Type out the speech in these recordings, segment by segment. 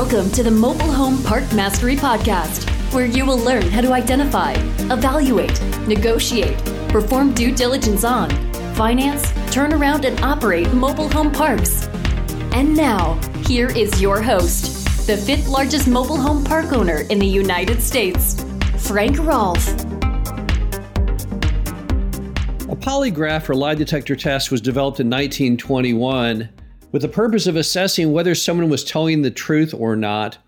Welcome to the Mobile Home Park Mastery Podcast, where you will learn how to identify, evaluate, negotiate, perform due diligence on, finance, turn around, and operate mobile home parks. And now, here is your host, the fifth largest mobile home park owner in the United States, Frank Rolfe. A polygraph or lie detector test was developed in 1921 with the purpose of assessing whether someone was telling the truth or not.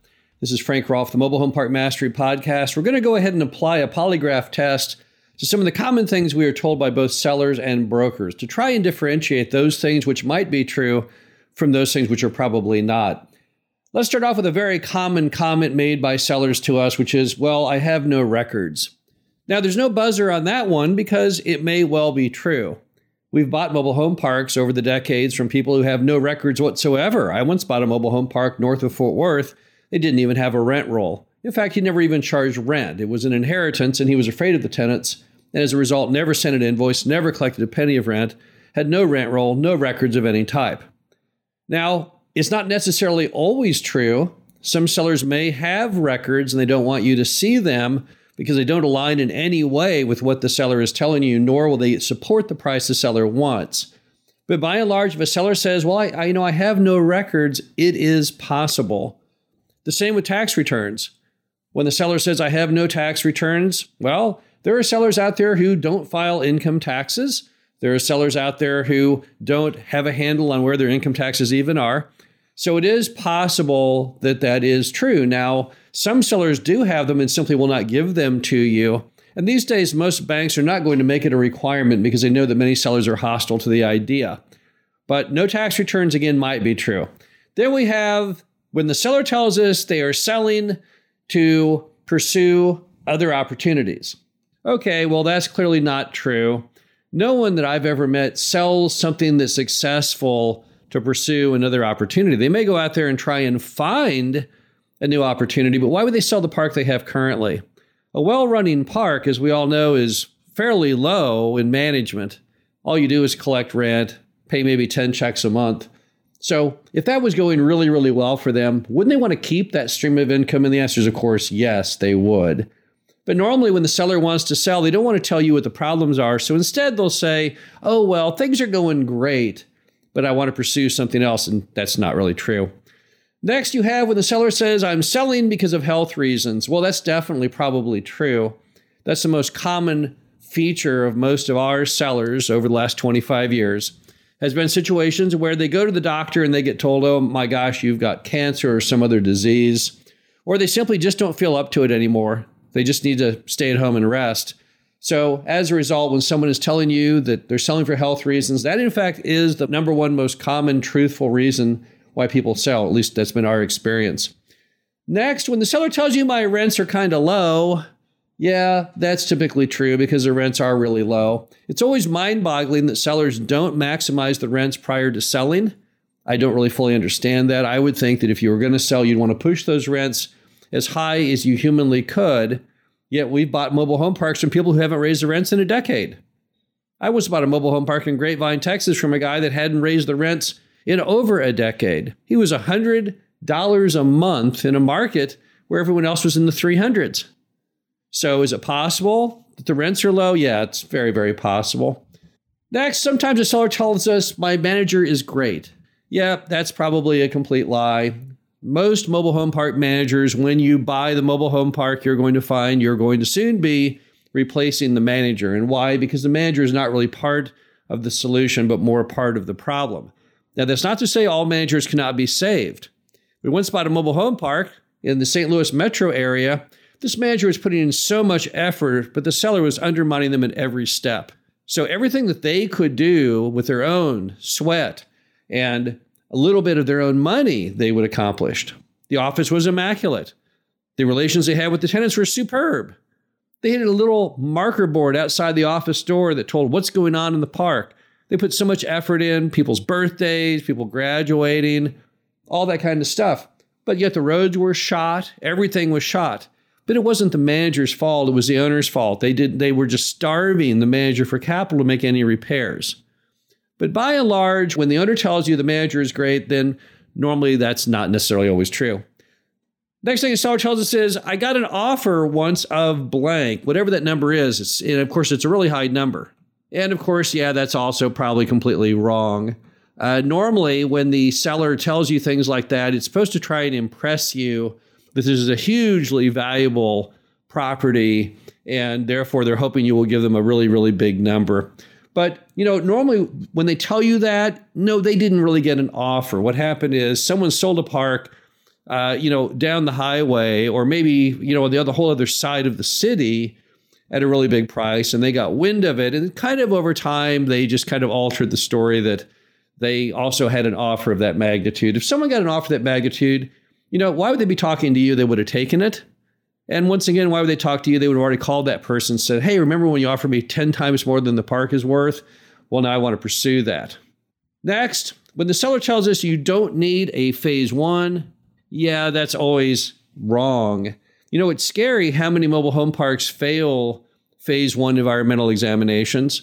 This is Frank Rolfe, the Mobile Home Park Mastery Podcast. We're going to go ahead and apply a polygraph test to some of the common things we are told by both sellers and brokers to try and differentiate those things which might be true from those things which are probably not. Let's start off with a very common comment made by sellers to us, which is, Well, I have no records. Now, there's no buzzer on that one because it may well be true. We've bought mobile home parks over the decades from people who have no records whatsoever. I once bought a mobile home park north of Fort Worth. They didn't even have a rent roll. In fact, he never even charged rent. It was an inheritance, and he was afraid of the tenants, and as a result, never sent an invoice, never collected a penny of rent, had no rent roll, no records of any type. Now, it's not necessarily always true. Some sellers may have records and they don't want you to see them because they don't align in any way with what the seller is telling you, nor will they support the price the seller wants. But by and large, if a seller says, "Well, I, I you know I have no records," it is possible. The same with tax returns. When the seller says, "I have no tax returns," well, there are sellers out there who don't file income taxes. There are sellers out there who don't have a handle on where their income taxes even are. So it is possible that that is true. Now, some sellers do have them and simply will not give them to you. And these days, most banks are not going to make it a requirement because they know that many sellers are hostile to the idea. But no tax returns, again, might be true. Then we have when the seller tells us they are selling to pursue other opportunities. Okay, well, that's clearly not true. No one that I've ever met sells something that's successful to pursue another opportunity. They may go out there and try and find a new opportunity, but why would they sell the park they have currently? A well running park, as we all know, is fairly low in management. All you do is collect rent, pay maybe 10 checks a month. So, if that was going really, really well for them, wouldn't they want to keep that stream of income? And the answer is, of course, yes, they would. But normally, when the seller wants to sell, they don't want to tell you what the problems are. So instead, they'll say, oh, well, things are going great, but I want to pursue something else. And that's not really true. Next, you have when the seller says, I'm selling because of health reasons. Well, that's definitely probably true. That's the most common feature of most of our sellers over the last 25 years has been situations where they go to the doctor and they get told, oh my gosh, you've got cancer or some other disease, or they simply just don't feel up to it anymore. They just need to stay at home and rest. So, as a result, when someone is telling you that they're selling for health reasons, that in fact is the number one most common truthful reason why people sell. At least that's been our experience. Next, when the seller tells you my rents are kind of low, yeah, that's typically true because the rents are really low. It's always mind boggling that sellers don't maximize the rents prior to selling. I don't really fully understand that. I would think that if you were going to sell, you'd want to push those rents as high as you humanly could. Yet we've bought mobile home parks from people who haven't raised the rents in a decade. I was bought a mobile home park in Grapevine, Texas from a guy that hadn't raised the rents in over a decade. He was $100 a month in a market where everyone else was in the 300s. So is it possible that the rents are low? Yeah, it's very, very possible. Next, sometimes a seller tells us my manager is great. Yeah, that's probably a complete lie. Most mobile home park managers, when you buy the mobile home park, you're going to find you're going to soon be replacing the manager. And why? Because the manager is not really part of the solution, but more part of the problem. Now, that's not to say all managers cannot be saved. We once bought a mobile home park in the St. Louis metro area. This manager was putting in so much effort, but the seller was undermining them at every step. So, everything that they could do with their own sweat and a little bit of their own money, they would accomplished. The office was immaculate. The relations they had with the tenants were superb. They had a little marker board outside the office door that told what's going on in the park. They put so much effort in people's birthdays, people graduating, all that kind of stuff. But yet the roads were shot, everything was shot. But it wasn't the manager's fault, it was the owner's fault. They did they were just starving the manager for capital to make any repairs. But by and large, when the owner tells you the manager is great, then normally that's not necessarily always true. Next thing the seller tells us is, I got an offer once of blank, whatever that number is. It's, and of course, it's a really high number. And of course, yeah, that's also probably completely wrong. Uh, normally, when the seller tells you things like that, it's supposed to try and impress you that this is a hugely valuable property, and therefore they're hoping you will give them a really, really big number. But you know, normally when they tell you that, no, they didn't really get an offer. What happened is someone sold a park, uh, you know, down the highway, or maybe you know on the other whole other side of the city at a really big price, and they got wind of it, and kind of over time they just kind of altered the story that they also had an offer of that magnitude. If someone got an offer of that magnitude, you know, why would they be talking to you? They would have taken it. And once again, why would they talk to you? They would have already called that person and said, Hey, remember when you offered me 10 times more than the park is worth? Well, now I want to pursue that. Next, when the seller tells us you don't need a phase one, yeah, that's always wrong. You know, it's scary how many mobile home parks fail phase one environmental examinations.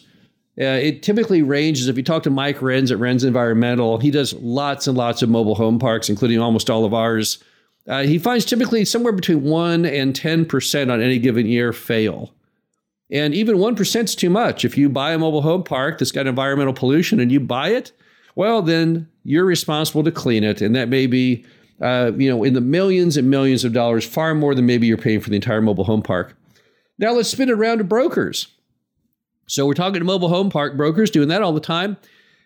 Uh, it typically ranges. If you talk to Mike Renz at Renz Environmental, he does lots and lots of mobile home parks, including almost all of ours. Uh, he finds typically somewhere between 1 and 10% on any given year fail. And even 1% is too much. If you buy a mobile home park that's got environmental pollution and you buy it, well, then you're responsible to clean it. And that may be, uh, you know, in the millions and millions of dollars, far more than maybe you're paying for the entire mobile home park. Now let's spin it around to brokers. So we're talking to mobile home park brokers doing that all the time.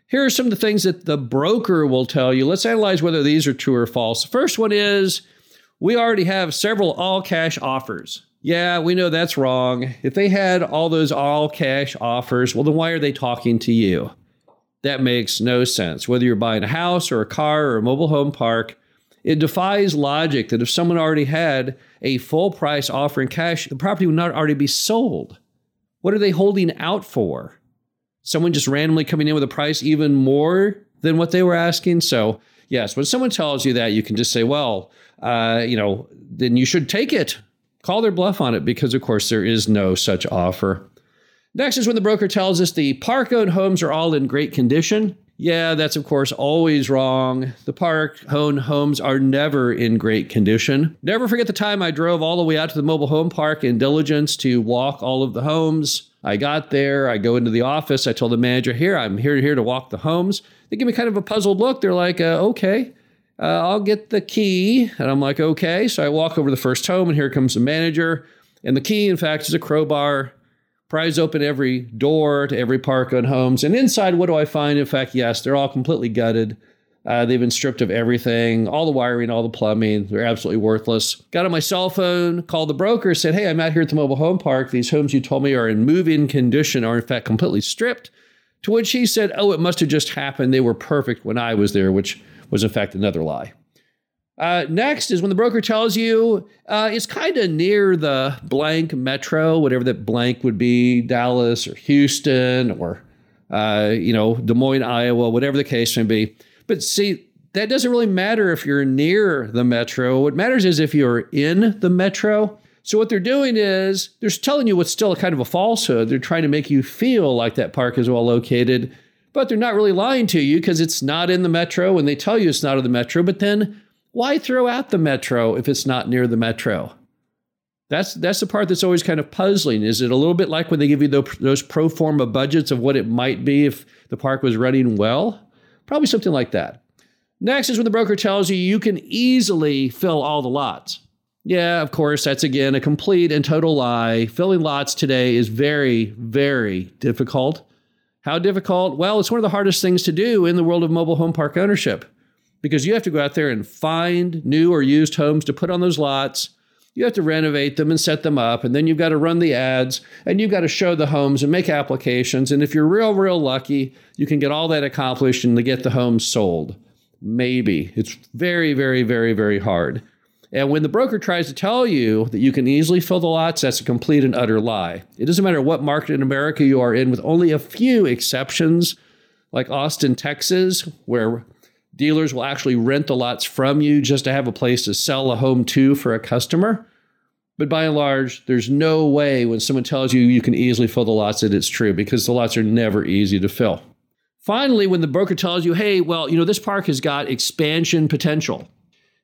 Here are some of the things that the broker will tell you. Let's analyze whether these are true or false. The first one is we already have several all cash offers. Yeah, we know that's wrong. If they had all those all cash offers, well, then why are they talking to you? That makes no sense. Whether you're buying a house or a car or a mobile home park, it defies logic that if someone already had a full price offer in cash, the property would not already be sold. What are they holding out for? someone just randomly coming in with a price even more than what they were asking. So, yes, when someone tells you that, you can just say, well, uh, you know, then you should take it. Call their bluff on it because, of course, there is no such offer. Next is when the broker tells us the park owned homes are all in great condition. Yeah, that's of course always wrong. The park owned homes are never in great condition. Never forget the time I drove all the way out to the mobile home park in diligence to walk all of the homes. I got there, I go into the office, I told the manager, Here, I'm here, here to walk the homes. They give me kind of a puzzled look. They're like, uh, Okay, uh, I'll get the key. And I'm like, Okay. So I walk over the first home, and here comes the manager. And the key, in fact, is a crowbar. Pries open every door to every park on homes. And inside, what do I find? In fact, yes, they're all completely gutted. Uh, they've been stripped of everything, all the wiring, all the plumbing. They're absolutely worthless. Got on my cell phone, called the broker, said, Hey, I'm out here at the mobile home park. These homes you told me are in move in condition are, in fact, completely stripped. To which he said, Oh, it must have just happened. They were perfect when I was there, which was, in fact, another lie. Uh, next is when the broker tells you uh, it's kind of near the blank metro, whatever that blank would be, Dallas or Houston or, uh, you know, Des Moines, Iowa, whatever the case may be. But see, that doesn't really matter if you're near the metro. What matters is if you're in the metro. So what they're doing is they're telling you what's still a kind of a falsehood. They're trying to make you feel like that park is well located, but they're not really lying to you because it's not in the metro and they tell you it's not in the metro, but then why throw out the metro if it's not near the metro? That's that's the part that's always kind of puzzling. Is it a little bit like when they give you those pro forma budgets of what it might be if the park was running well? Probably something like that. Next is when the broker tells you you can easily fill all the lots. Yeah, of course, that's again a complete and total lie. Filling lots today is very, very difficult. How difficult? Well, it's one of the hardest things to do in the world of mobile home park ownership because you have to go out there and find new or used homes to put on those lots you have to renovate them and set them up, and then you've got to run the ads, and you've got to show the homes and make applications. And if you're real, real lucky, you can get all that accomplished and to get the homes sold. Maybe. It's very, very, very, very hard. And when the broker tries to tell you that you can easily fill the lots, that's a complete and utter lie. It doesn't matter what market in America you are in, with only a few exceptions, like Austin, Texas, where Dealers will actually rent the lots from you just to have a place to sell a home to for a customer. But by and large, there's no way when someone tells you you can easily fill the lots that it's true because the lots are never easy to fill. Finally, when the broker tells you, hey, well, you know, this park has got expansion potential.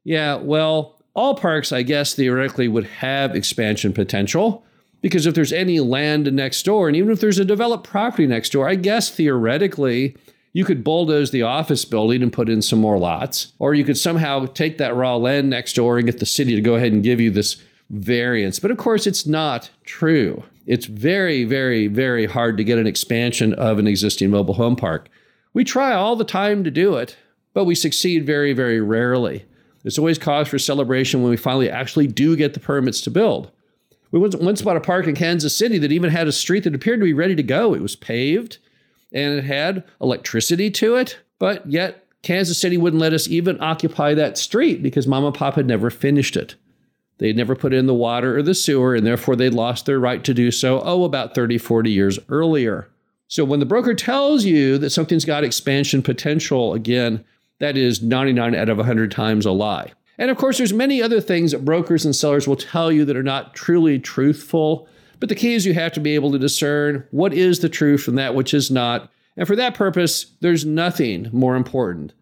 Yeah, well, All parks, I guess, theoretically would have expansion potential because if there's any land next door, and even if there's a developed property next door, I guess theoretically you could bulldoze the office building and put in some more lots, or you could somehow take that raw land next door and get the city to go ahead and give you this variance. But of course, it's not true. It's very, very, very hard to get an expansion of an existing mobile home park. We try all the time to do it, but we succeed very, very rarely. There's always cause for celebration when we finally actually do get the permits to build. We once bought a park in Kansas City that even had a street that appeared to be ready to go. It was paved and it had electricity to it, but yet Kansas City wouldn't let us even occupy that street because mom and pop had never finished it. They had never put in the water or the sewer, and therefore they'd lost their right to do so, oh, about 30, 40 years earlier. So when the broker tells you that something's got expansion potential, again, that is 99 out of 100 times a lie. And of course, there's many other things that brokers and sellers will tell you that are not truly truthful. But the key is you have to be able to discern what is the truth from that which is not. And for that purpose, there's nothing more important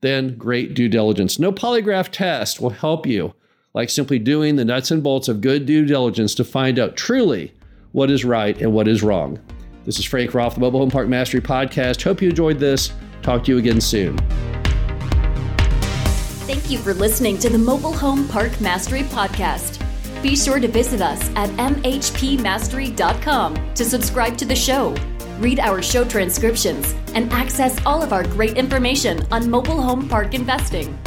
than great due diligence. No polygraph test will help you like simply doing the nuts and bolts of good due diligence to find out truly what is right and what is wrong. This is Frank Rolfe, the Mobile Home Park Mastery Podcast. Hope you enjoyed this. Talk to you again soon. Thank you for listening to the Mobile Home Park Mastery Podcast. Be sure to visit us at mhpmastery.com to subscribe to the show, read our show transcriptions, and access all of our great information on mobile home park investing.